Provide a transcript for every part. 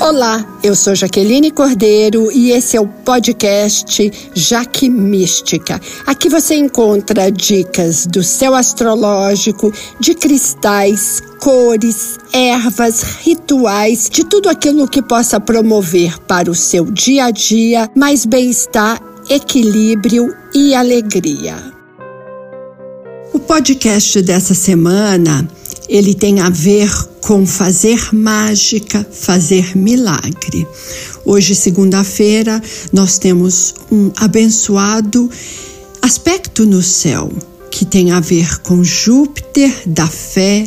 Olá, eu sou Jaqueline Cordeiro e esse é o podcast Jaque Mística. Aqui você encontra dicas do céu astrológico, de cristais, cores, ervas, rituais, de tudo aquilo que possa promover para o seu dia a dia mais bem-estar, equilíbrio e alegria. O podcast dessa semana ele tem a ver com fazer mágica, fazer milagre. Hoje, segunda-feira, nós temos um abençoado aspecto no céu que tem a ver com Júpiter da fé,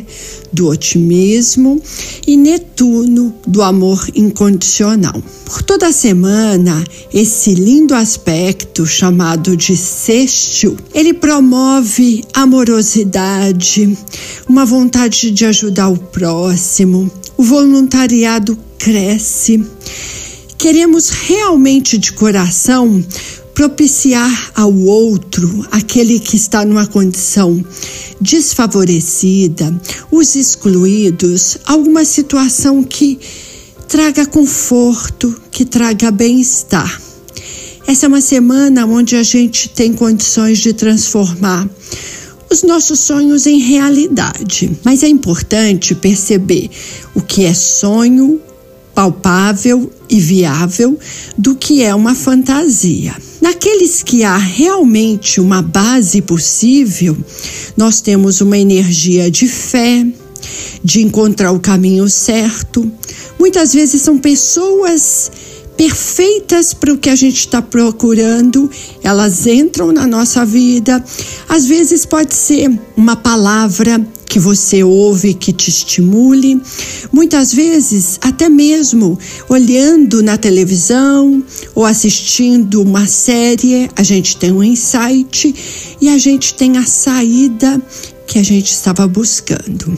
do otimismo e Netuno do amor incondicional. Por toda a semana, esse lindo aspecto chamado de sextil, ele promove amorosidade, uma vontade de ajudar o próximo, o voluntariado cresce. Queremos realmente de coração propiciar ao outro, aquele que está numa condição desfavorecida, os excluídos, alguma situação que traga conforto, que traga bem-estar. Essa é uma semana onde a gente tem condições de transformar os nossos sonhos em realidade. Mas é importante perceber o que é sonho, palpável e viável do que é uma fantasia. Naqueles que há realmente uma base possível, nós temos uma energia de fé, de encontrar o caminho certo. Muitas vezes são pessoas perfeitas para o que a gente está procurando, elas entram na nossa vida. Às vezes pode ser uma palavra que você ouve que te estimule, muitas vezes até mesmo olhando na televisão ou assistindo uma série, a gente tem um insight e a gente tem a saída que a gente estava buscando.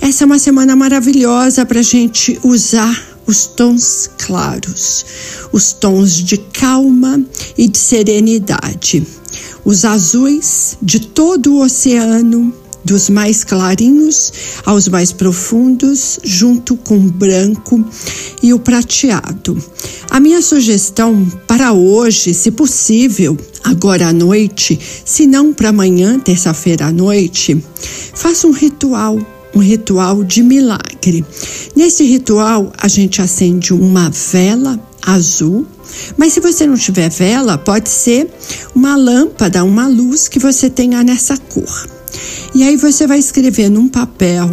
Essa é uma semana maravilhosa para a gente usar os tons claros, os tons de calma e de serenidade, os azuis de todo o oceano, dos mais clarinhos aos mais profundos, junto com o branco e o prateado. A minha sugestão para hoje, se possível, agora à noite, se não para amanhã, terça-feira à noite, faça um ritual um ritual de milagre. Nesse ritual, a gente acende uma vela azul, mas se você não tiver vela, pode ser uma lâmpada, uma luz que você tenha nessa cor. E aí você vai escrever num papel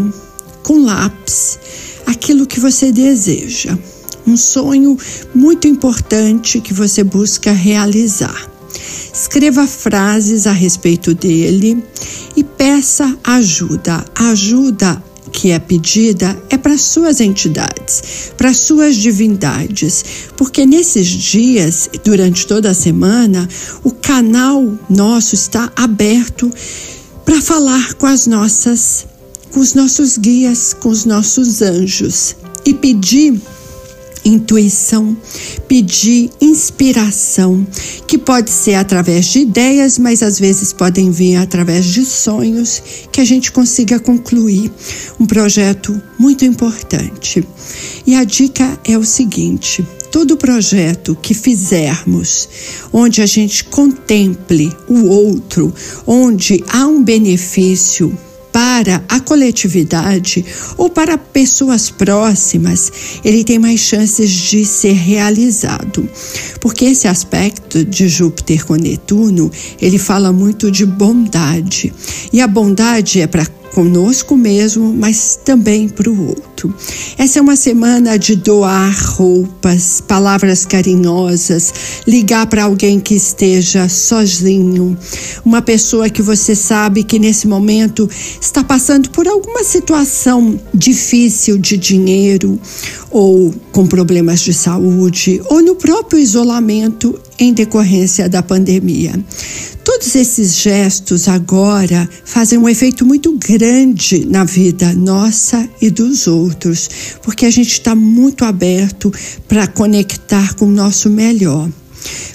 com lápis aquilo que você deseja. Um sonho muito importante que você busca realizar. Escreva frases a respeito dele e peça ajuda. Ajuda que é pedida é para suas entidades, para suas divindades, porque nesses dias, durante toda a semana, o canal nosso está aberto para falar com as nossas com os nossos guias, com os nossos anjos e pedir intuição, pedir inspiração, que pode ser através de ideias, mas às vezes podem vir através de sonhos, que a gente consiga concluir um projeto muito importante. E a dica é o seguinte: todo projeto que fizermos, onde a gente contemple o outro, onde há um benefício para a coletividade ou para pessoas próximas, ele tem mais chances de ser realizado. Porque esse aspecto de Júpiter com Netuno, ele fala muito de bondade. E a bondade é para conosco mesmo, mas também para o outro. Essa é uma semana de doar roupas, palavras carinhosas, ligar para alguém que esteja sozinho, uma pessoa que você sabe que nesse momento está passando por alguma situação difícil de dinheiro ou com problemas de saúde ou no próprio isolamento em decorrência da pandemia. Todos esses gestos agora fazem um efeito muito grande na vida nossa e dos outros, porque a gente está muito aberto para conectar com o nosso melhor,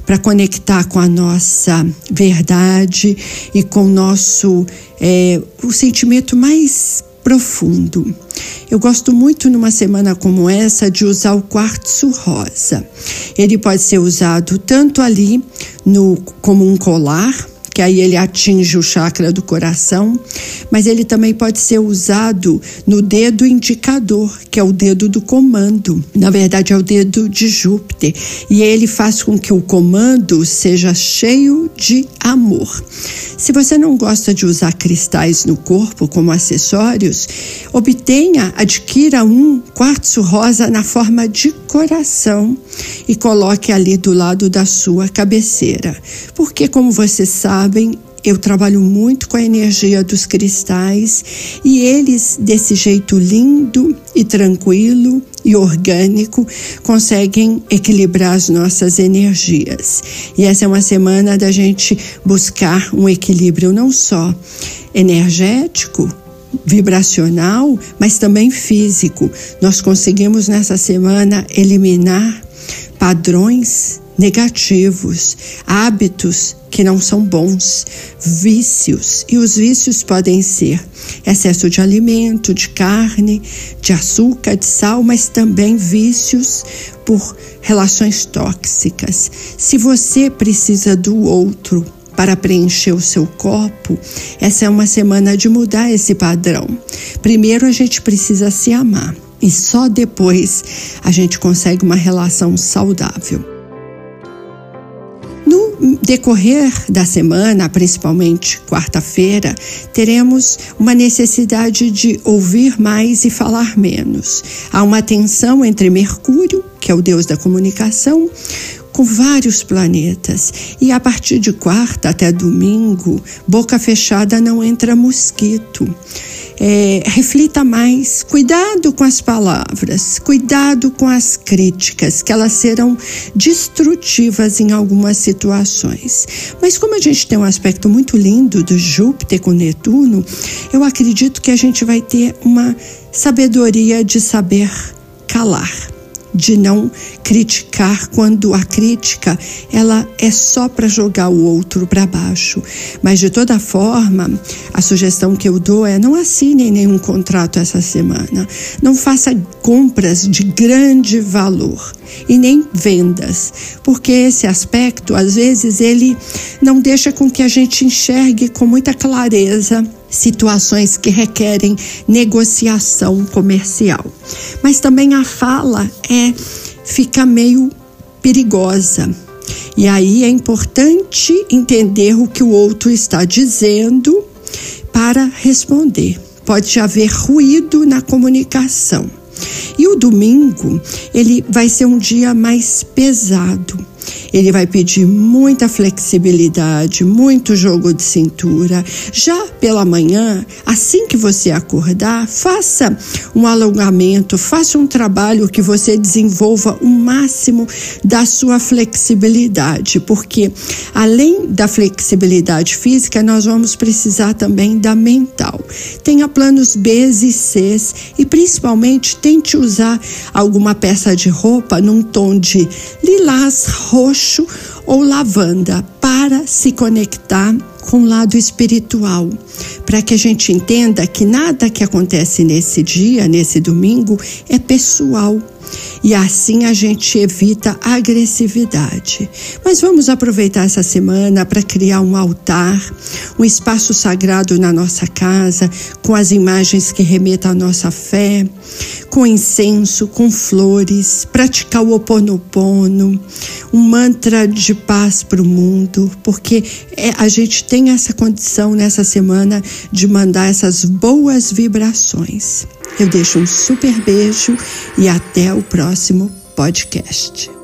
para conectar com a nossa verdade e com o nosso é, o sentimento mais profundo. Eu gosto muito numa semana como essa de usar o quartzo rosa. Ele pode ser usado tanto ali no como um colar que aí ele atinge o chakra do coração, mas ele também pode ser usado no dedo indicador, que é o dedo do comando. Na verdade, é o dedo de Júpiter. E ele faz com que o comando seja cheio de amor. Se você não gosta de usar cristais no corpo como acessórios, obtenha, adquira um quartzo rosa na forma de coração e coloque ali do lado da sua cabeceira. Porque, como você sabe, sabem, eu trabalho muito com a energia dos cristais e eles, desse jeito lindo e tranquilo e orgânico, conseguem equilibrar as nossas energias. E essa é uma semana da gente buscar um equilíbrio não só energético, vibracional, mas também físico. Nós conseguimos nessa semana eliminar padrões negativos, hábitos que não são bons, vícios. E os vícios podem ser excesso de alimento, de carne, de açúcar, de sal, mas também vícios por relações tóxicas. Se você precisa do outro, para preencher o seu copo, essa é uma semana de mudar esse padrão. Primeiro a gente precisa se amar e só depois a gente consegue uma relação saudável decorrer da semana, principalmente quarta-feira, teremos uma necessidade de ouvir mais e falar menos. Há uma tensão entre Mercúrio, que é o deus da comunicação, com vários planetas. E a partir de quarta até domingo, boca fechada não entra mosquito é, reflita mais. Cuidado com as palavras, cuidado com as críticas, que elas serão destrutivas em algumas situações. Mas como a gente tem um aspecto muito lindo do Júpiter com Netuno, eu acredito que a gente vai ter uma sabedoria de saber calar de não criticar quando a crítica ela é só para jogar o outro para baixo. Mas de toda forma, a sugestão que eu dou é não assine nenhum contrato essa semana. Não faça compras de grande valor e nem vendas, porque esse aspecto às vezes ele não deixa com que a gente enxergue com muita clareza situações que requerem negociação comercial. Mas também a fala é fica meio perigosa. E aí é importante entender o que o outro está dizendo para responder. Pode haver ruído na comunicação. E o domingo, ele vai ser um dia mais pesado ele vai pedir muita flexibilidade, muito jogo de cintura. Já pela manhã, assim que você acordar, faça um alongamento, faça um trabalho que você desenvolva o máximo da sua flexibilidade, porque além da flexibilidade física, nós vamos precisar também da mental. Tenha planos B e C e principalmente tente usar alguma peça de roupa num tom de lilás, roxo ou lavanda para se conectar com o lado espiritual, para que a gente entenda que nada que acontece nesse dia, nesse domingo, é pessoal e assim a gente evita a agressividade. Mas vamos aproveitar essa semana para criar um altar, um espaço sagrado na nossa casa, com as imagens que remetam à nossa fé, com incenso, com flores, praticar o oponopono, um mantra de paz para o mundo, porque é, a gente tem essa condição nessa semana de mandar essas boas vibrações. Eu deixo um super beijo e até o próximo podcast.